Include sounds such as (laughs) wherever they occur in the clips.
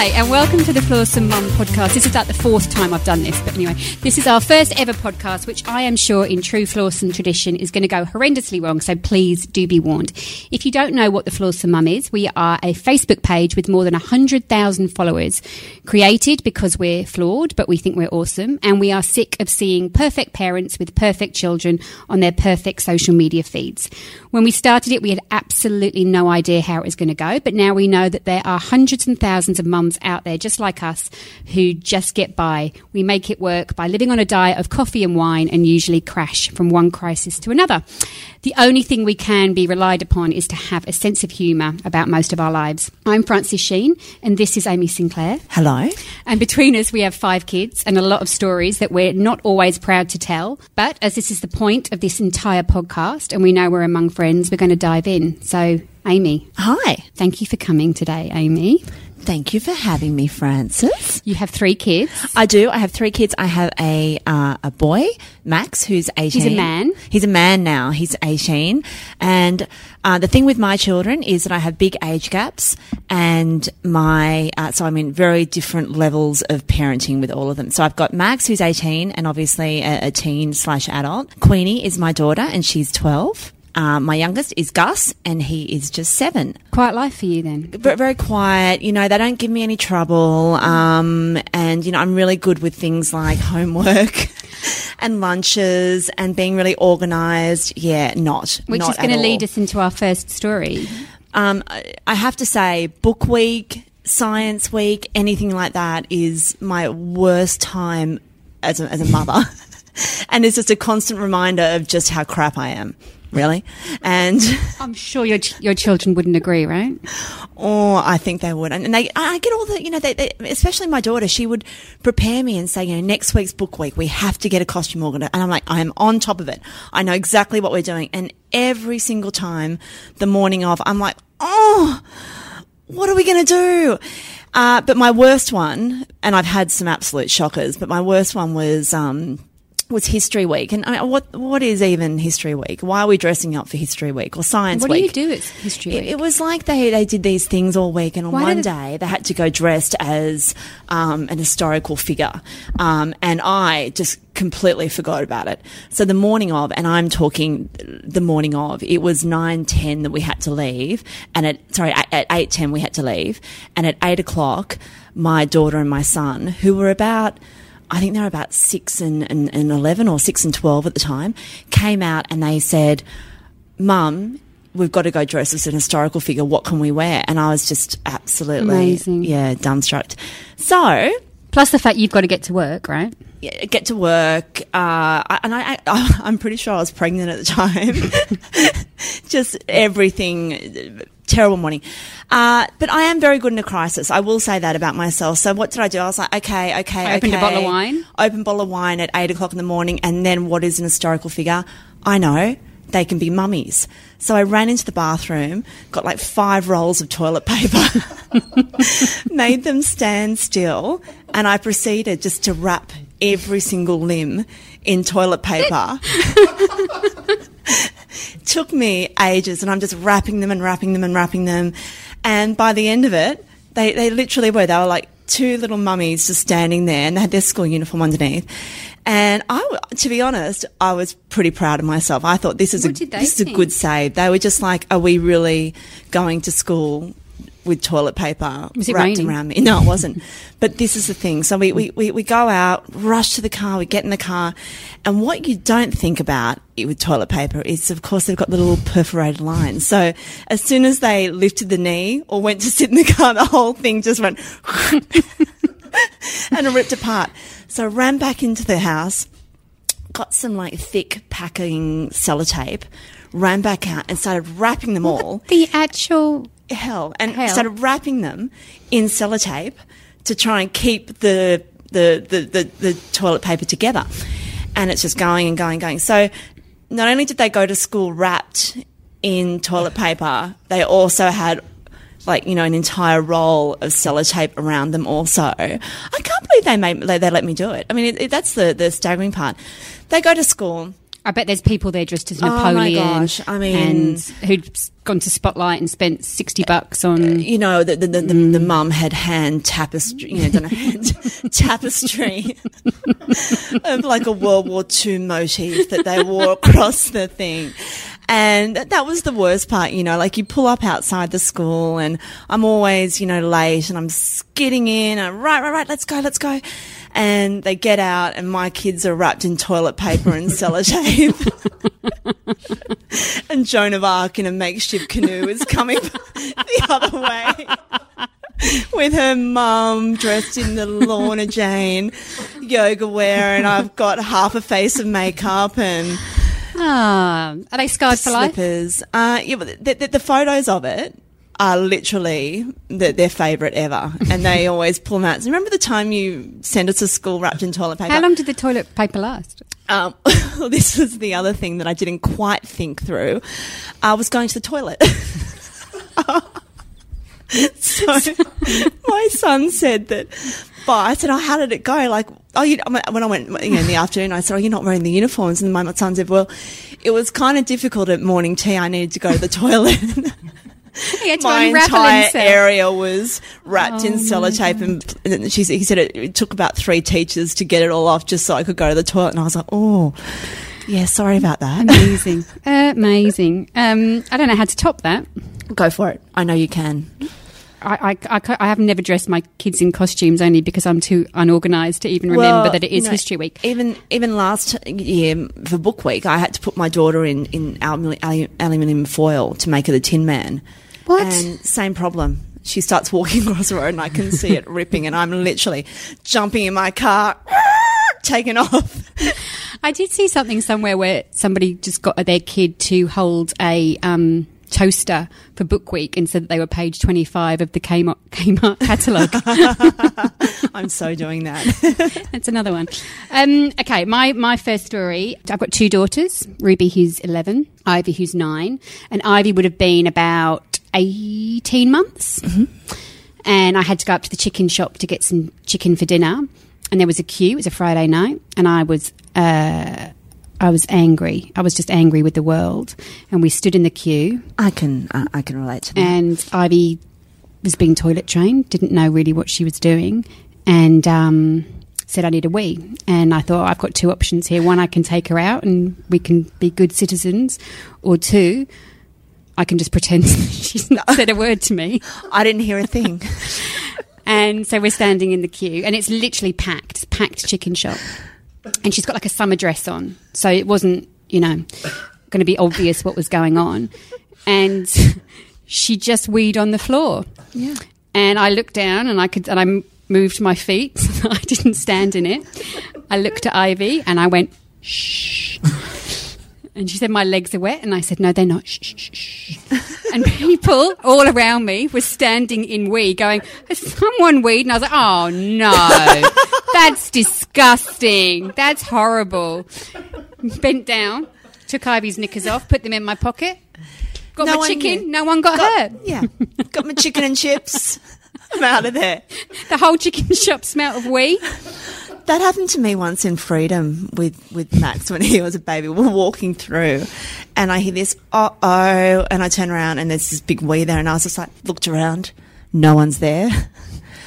Hi, and welcome to the Flawsome Mum podcast. This is like the fourth time I've done this, but anyway, this is our first ever podcast, which I am sure, in true Flawsome tradition, is going to go horrendously wrong. So please do be warned. If you don't know what the Flawsome Mum is, we are a Facebook page with more than 100,000 followers, created because we're flawed, but we think we're awesome, and we are sick of seeing perfect parents with perfect children on their perfect social media feeds. When we started it, we had absolutely no idea how it was going to go, but now we know that there are hundreds and thousands of mums out there just like us who just get by. We make it work by living on a diet of coffee and wine and usually crash from one crisis to another. The only thing we can be relied upon is to have a sense of humour about most of our lives. I'm Frances Sheen, and this is Amy Sinclair. Hello. And between us, we have five kids and a lot of stories that we're not always proud to tell. But as this is the point of this entire podcast, and we know we're among friends, we're going to dive in. So, Amy. Hi. Thank you for coming today, Amy. Thank you for having me, Frances. You have three kids. I do. I have three kids. I have a uh, a boy, Max, who's eighteen. He's a man. He's a man now. He's eighteen, and uh, the thing with my children is that I have big age gaps, and my uh, so I'm in very different levels of parenting with all of them. So I've got Max, who's eighteen, and obviously a, a teen slash adult. Queenie is my daughter, and she's twelve. Uh, my youngest is Gus, and he is just seven. Quiet life for you then. Very, very quiet. You know, they don't give me any trouble. Um, and, you know, I'm really good with things like homework (laughs) and lunches and being really organized. Yeah, not. Which not is going to lead us into our first story. Um, I- I have to say, book week, science week, anything like that is my worst time as a, as a mother. (laughs) and it's just a constant reminder of just how crap I am. Really? And. (laughs) I'm sure your ch- your children wouldn't agree, right? Oh, I think they would. And and they, I get all the, you know, they, they, especially my daughter, she would prepare me and say, you know, next week's book week, we have to get a costume organizer. And I'm like, I am on top of it. I know exactly what we're doing. And every single time the morning of, I'm like, oh, what are we going to do? Uh, but my worst one, and I've had some absolute shockers, but my worst one was, um, was History Week, and I, what what is even History Week? Why are we dressing up for History Week or Science Week? What do you do at History Week? it was like they, they did these things all week, and on Why one it- day they had to go dressed as um, an historical figure, um, and I just completely forgot about it. So the morning of, and I'm talking the morning of, it was nine ten that we had to leave, and at sorry at, at eight ten we had to leave, and at eight o'clock, my daughter and my son, who were about I think they were about six and, and, and 11 or six and 12 at the time, came out and they said, Mum, we've got to go dress as an historical figure. What can we wear? And I was just absolutely, Amazing. yeah, dumbstruck. So, Plus the fact you've got to get to work, right? yeah, get to work, uh, and I, I, (laughs) I'm pretty sure I was pregnant at the time. (laughs) Just everything, terrible morning. Uh, but I am very good in a crisis. I will say that about myself. So what did I do? I was like, okay, okay, I opened a bottle of wine? Open bottle of wine at eight o'clock in the morning, and then what is an historical figure? I know. They can be mummies. So I ran into the bathroom, got like five rolls of toilet paper, (laughs) made them stand still, and I proceeded just to wrap every single limb in toilet paper. (laughs) (laughs) Took me ages, and I'm just wrapping them and wrapping them and wrapping them. And by the end of it, they, they literally were. They were like two little mummies just standing there, and they had their school uniform underneath. And I, to be honest, I was pretty proud of myself. I thought this is a What did they this is a good save. They were just like, "Are we really going to school with toilet paper Was it wrapped raining? around me?" No, it wasn't. (laughs) but this is the thing. So we, we, we, we go out, rush to the car, we get in the car, and what you don't think about it with toilet paper is, of course, they've got the little perforated lines. So as soon as they lifted the knee or went to (laughs) sit in the car, the whole thing just went (laughs) and ripped apart. So I ran back into the house got some like thick packing sellotape, ran back out and started wrapping them all. The actual hell and Hell. started wrapping them in sellotape to try and keep the the, the, the, the toilet paper together. And it's just going and going, and going. So not only did they go to school wrapped in toilet paper, they also had like, you know, an entire roll of sellotape around them also. I can't believe they made, they, they let me do it. I mean, it, it, that's the, the staggering part. They go to school. I bet there's people there dressed as Oh my Napoleon. gosh, I mean- and who'd gone to Spotlight and spent sixty bucks on. Uh, you know, the the, the, the, the mm. mum had hand tapestry, you know, done a hand (laughs) tapestry (laughs) of like a World War II motif that they wore across the thing. And that was the worst part, you know, like you pull up outside the school and I'm always, you know, late and I'm skidding in and right, right, right, let's go, let's go. And they get out and my kids are wrapped in toilet paper and sellotape. (laughs) and Joan of Arc in a makeshift canoe is coming (laughs) the other way (laughs) with her mum dressed in the Lorna Jane yoga wear, and I've got half a face of makeup and Ah, are they scarred for life? slippers. Uh, yeah, but the, the, the photos of it are literally the, their favourite ever, and they (laughs) always pull them out. So remember the time you sent us to school wrapped in toilet paper? How long did the toilet paper last? Um, (laughs) this was the other thing that I didn't quite think through. I was going to the toilet. (laughs) so my son said that, but I said, oh, how did it go? Like, oh, you, when I went you know, in the afternoon, I said, oh, you're not wearing the uniforms. And my son said, well, it was kind of difficult at morning tea. I needed to go to the toilet. He had to my entire area was wrapped in Oh, sellotape, and, and she, he said it, it took about three teachers to get it all off just so I could go to the toilet. And I was like, oh, yeah, sorry about that. Amazing, (laughs) amazing. Um, I don't know how to top that. Go for it. I know you can. I, I, I, I have never dressed my kids in costumes only because I'm too unorganised to even remember Well, that it is you know, History Week. Even even last year for Book Week, I had to put my daughter in in aluminium foil to make her the Tin Man. What? And same problem. She starts walking (laughs) across the road, and I can see it ripping, and I'm literally jumping in my car, (laughs) taking off. (laughs) I did see something somewhere where somebody just got their kid to hold a um, toaster for Book Week and said that they were page 25 of the Kmart, Kmart catalogue. I'm so doing that. That's another one. Um, okay, my, my first story. I've got two daughters Ruby, who's 11, Ivy, who's nine. And Ivy would have been about 18 months. And I had to go up to the chicken shop to get some chicken for dinner. And there was a queue. It was a Friday night. And I was. Uh, I was angry. I was just angry with the world, and we stood in the queue. I can uh, I can relate to that. And Ivy was being toilet trained, didn't know really what she was doing, and um, said, I need a wee. And I thought, I've got two options here. One, I can take her out and we can be good citizens, or two, I can just pretend (laughs) she's not said a word to me. I didn't hear a thing. (laughs) And so we're standing in the queue, and it's literally packed, it's packed chicken shop. And she's got like a summer dress on, so it wasn't, you know, going to be obvious what was going on. And (laughs) she just weed on the floor. Yeah. And I looked down, and I could, and I moved my feet. So I didn't stand in it. I looked at Ivy, and I went, shh. And she said, My legs are wet. And I said, No, they're not. Shh, shh, shh. And people all around me were standing in wee going, Has someone weed? And I was like, Oh, no. That's disgusting. That's horrible. Bent down, took Ivy's knickers off, put them in my pocket, got No my chicken. knew. No one got, hurt. Yeah. Got my chicken and chips. (laughs) I'm out of there. The whole chicken shop smelt of wee. That happened to me once in Freedom with, with Max when he was a baby. We We're walking through and I hear this, uh oh, and I turn around and there's this big wee there and I was just like, looked around, no one's there.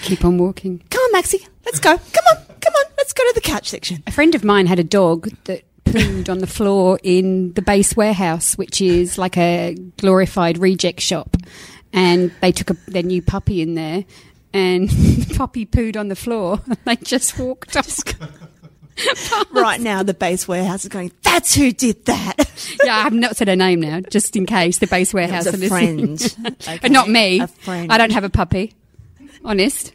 Keep on walking. Come on, Maxie, let's go. Come on, come on, let's go to the couch section. A friend of mine had a dog that pooed on the floor in the base warehouse, which is like a glorified reject shop. And they took a, their new puppy in there, and (laughs) the puppy pooed on the floor. (laughs) They just walked off. (laughs) Right now, the base warehouse is going, that's who did that. yeah, I have not said her name now, just in case the base warehouse It was a friend. Okay. But not me. A friend. I don't have a puppy. Honest.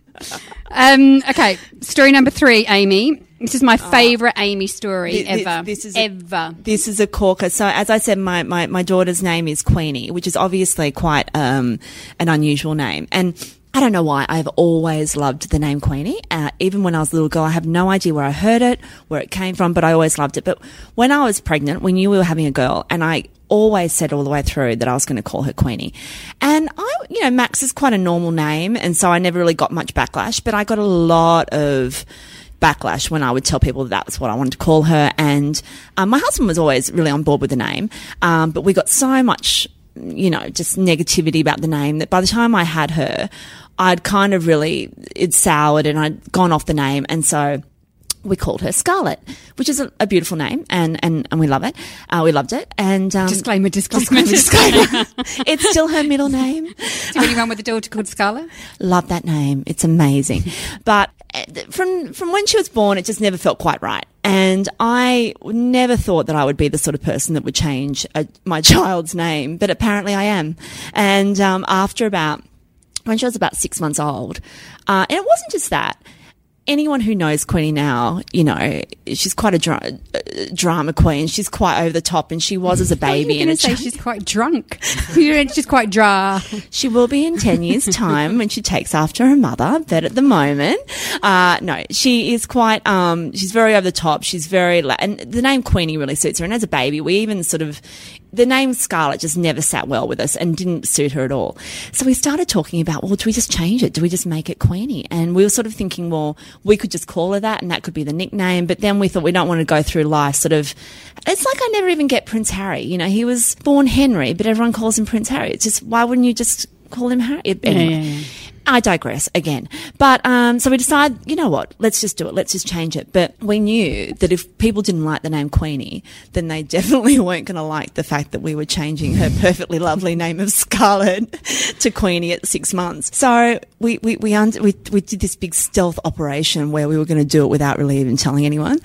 Um, okay, story number three, Amy. This is my favourite Amy story ever. this is a- ever. This is a corker. So, as I said, my, my, my daughter's name is Queenie, which is obviously quite um, an unusual name. And I don't know why. I've always loved the name Queenie. Uh, even when I was a little girl, I have no idea where I heard it, where it came from, but I always loved it. But when I was pregnant, we knew we were having a girl, and I always said all the way through that I was going to call her Queenie. And I, you know, Max is quite a normal name, and so I never really got much backlash, but I got a lot of backlash when I would tell people that, that was what I wanted to call her. And um, my husband was always really on board with the name, um, but we got so much, you know, just negativity about the name that by the time I had her, I'd kind of really it soured and I'd gone off the name, and so we called her Scarlet, which is a, a beautiful name, and, and, and we love it. Uh, we loved it, and um, Disclaimer, disclaimer, disclaimer, disclaimer. (laughs) it's still her middle name. Do anyone with a daughter called Scarlet? Love that name. It's amazing. But from from when she was born, it just never felt quite right. And I never thought that I would be the sort of person that would change a, my (laughs) child's name, but apparently I am. And um, after about when she was about six months old, uh, and it wasn't just that. Anyone who knows Queenie now, you know, she's quite a dra- uh, drama queen. She's quite over the top, and she was as a baby. And going a to say she's quite drunk. (laughs) You're going to- she's quite dry. She will be in 10 years' time when she takes after her mother, but at the moment, uh, no, she is quite, um, she's very over the top. She's very, la- and the name Queenie really suits her. And as a baby, we even sort of, the name Scarlett just never sat well with us and didn't suit her at all. So we started talking about, well, do we just change it? Do we just make it Queenie? And we were sort of thinking, well, we could just call her that and that could be the nickname. But then we thought we don't want to go through life sort of, it's like I never even get Prince Harry. You know, he was born Henry, but everyone calls him Prince Harry. It's just, why wouldn't you just call him Harry? Anyway. yeah, yeah. I digress again. But um, so we decided, you know what? Let's just do it. Let's just change it. But we knew that if people didn't like the name Queenie, then they (laughs) definitely weren't going to like the fact that we were changing her (laughs) perfectly lovely name of Scarlett (laughs) to Queenie at six months. So we we we, un- we we did this big stealth operation where we were going to do it without really even telling anyone.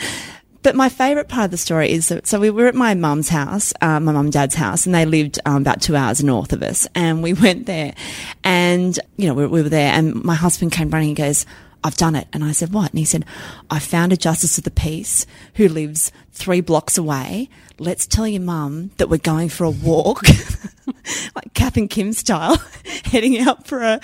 But my favourite part of the story is that so we were at my mum's house, uh, my mum and dad's house, and they lived um, about two hours north of us. And we (laughs) went there, and you know we, we were there, and my husband came running and goes. I've done it. And I said, what? And he said, I found a justice of the peace who lives three blocks away. Let's tell your mum that we're going for a walk, (laughs) like Kath and Kim style, (laughs) heading out for a,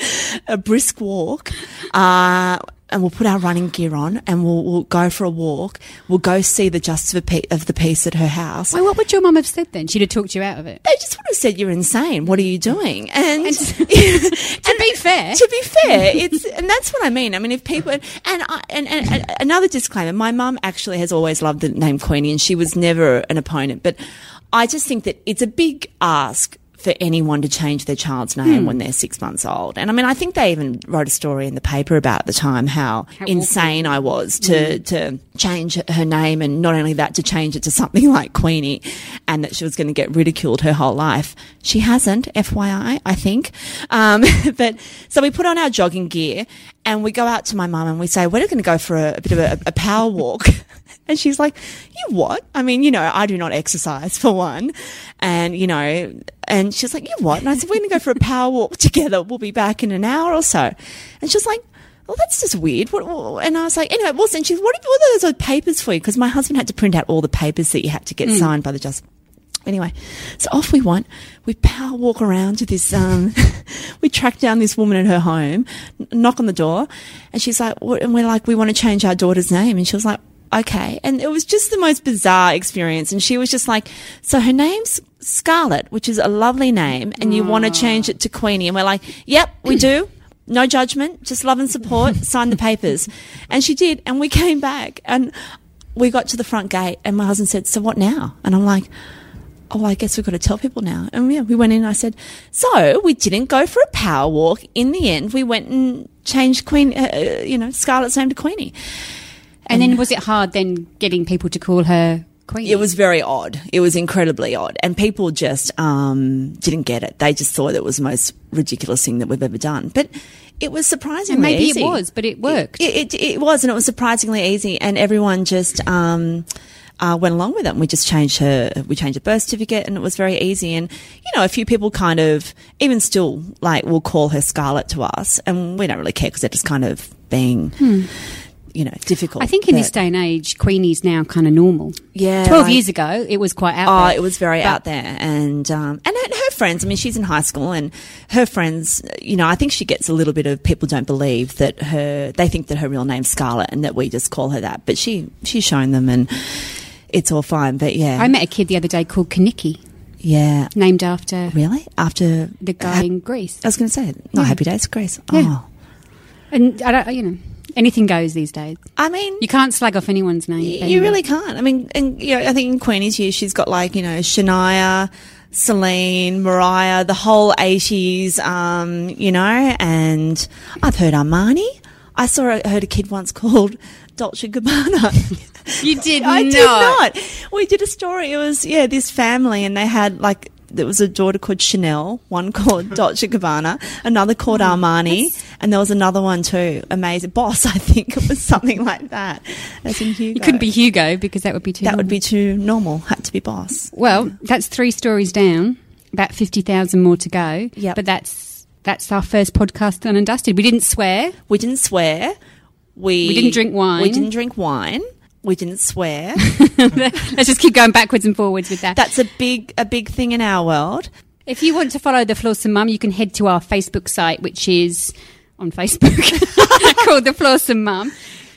a brisk walk. Uh, and we'll put our running gear on and we'll, we'll go for a walk. We'll go see the justice of, Pe- of the peace at her house. Well, what would your mum have said then? She'd have talked you out of it. They just would have said, "You're insane. What are you doing?" And, (laughs) (laughs) to be fair, to be fair, it's and that's what I mean. I mean, if people and I, and, and, and another disclaimer: my mum actually has always loved the name Queenie, and she was never an opponent. But I just think that it's a big ask for anyone to change their child's name Hmm. when they're six months old. And I mean, I think they even wrote a story in the paper about the time how, How insane I was to, to change her name and not only that, to change it to something (laughs) like Queenie and that she was going to get ridiculed her whole life. She hasn't, FYI, I think. Um, (laughs) but so we put on our jogging gear and we go out to my mum and we say, we're going to go for a, a bit of a, a power walk. (laughs) And she's like, you what? I mean, you know, I do not exercise for one. And, you know, and she's like, you what? And I said, we're going to go for a power walk together. We'll be back in an hour or so. And she's like, well, that's just weird. What, what- and I was like, anyway, well, and she's, what, what are those papers for you? Because my husband had to print out all the papers that you had to get signed by the just. Anyway, so off we went. We power walk around to this, um, (laughs) we track down this woman at her home, knock on the door, and she's like, and we're like, we want to change our daughter's name. And she was like, okay. And it was just the most bizarre experience. And she was just like, so her name's Scarlett, which is a lovely name, and you want to change it to Queenie. And we're like, yep, we do. No judgment, just love and support, (laughs) sign the papers. And she did. And we came back and we got to the front gate and my husband said, so what now? And I'm like, oh, I guess we've got to tell people now. And yeah, we went in and I said, so we didn't go for a power walk. In the end, we went and changed Queen, uh, you know, Scarlett's name to Queenie. And then was it hard then getting people to call her Queen? It was very odd. It was incredibly odd. And people just um, didn't get it. They just thought it was the most ridiculous thing that we've ever done. But it was surprisingly And maybe easy. it was, but it worked. It, it, it was, and it was surprisingly easy. And everyone just um, uh, went along with it. And we just changed her, we changed her birth certificate, and it was very easy. And, you know, a few people kind of, even still, like, will call her Scarlet to us. And we don't really care because they're just kind of being. Hmm. You know, difficult. I think in this day and age, Queenie's now kind of normal. Yeah, 12 like- years ago, it was quite out Oh, there. it was very But- out there, and um, and her, friends. I mean, she's in high school, and her friends. You know, I think she gets a little bit of people don't believe that her. They think that her real name's Scarlett, and that we just call her that. But she she's shown them, and it's all fine. But yeah, I met a kid the other day called Kenickie, yeah, named after really after the guy in Grease. I was going to say, not Happy Days, Grace. Yeah. Oh, And I don't, you know, anything goes these days. I mean, You can't slag off anyone's name. You really can't. I mean, and you know, I think in Queenie's year, she's got like you know Shania, Celine, Mariah, the whole eighties. Um, you know, and I've heard Armani. I saw I heard a kid once (laughs) called Dolce Gabbana. You did (laughs) I not. did not. We did a story. It was yeah, this family, and they had like there was a daughter called Chanel, one called (laughs) Dolce Gabbana, another called Oh, Armani, and there was another one too. Amazing boss, (laughs) I think it was something like that. As in Hugo. You couldn't be Hugo because that would be too. That would be too normal. Had to be boss. Well, that's three stories down. About fifty thousand more to go. Yeah, But that's that's our first podcast done and dusted. We didn't swear. We didn't swear. We We didn't drink wine. We didn't drink wine. We didn't swear. (laughs) Let's just keep going backwards and forwards with that. That's a big a big thing in our world. If you want to follow the Flawsome Mum, you can head to our Facebook site, which is on Facebook (laughs) called the Flawsome Mum,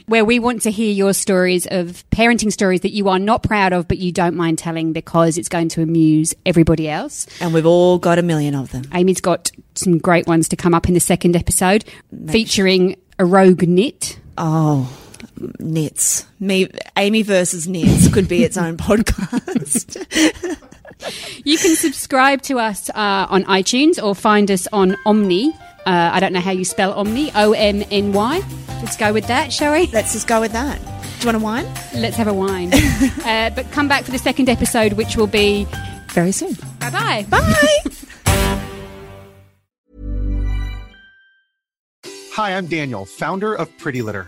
where we want to hear your stories of parenting stories that you are not proud of, but you don't mind telling because it's going to amuse everybody else. And we've all got a million of them. Amy's got some great ones to come up in the second episode, featuring a rogue knit. Oh, knits. Me, Amy versus knits could be its own (laughs) podcast. You can subscribe to us uh, on iTunes or find us on Omny. Uh, I don't know how you spell Omny. O M N Y. Let's go with that, shall we? Let's just go with that. Do you want a wine? Let's have a wine. (laughs) uh, but come back for the second episode, which will be Very soon. bye bye. (laughs) Bye. Hi, I'm Daniel, founder of Pretty Litter.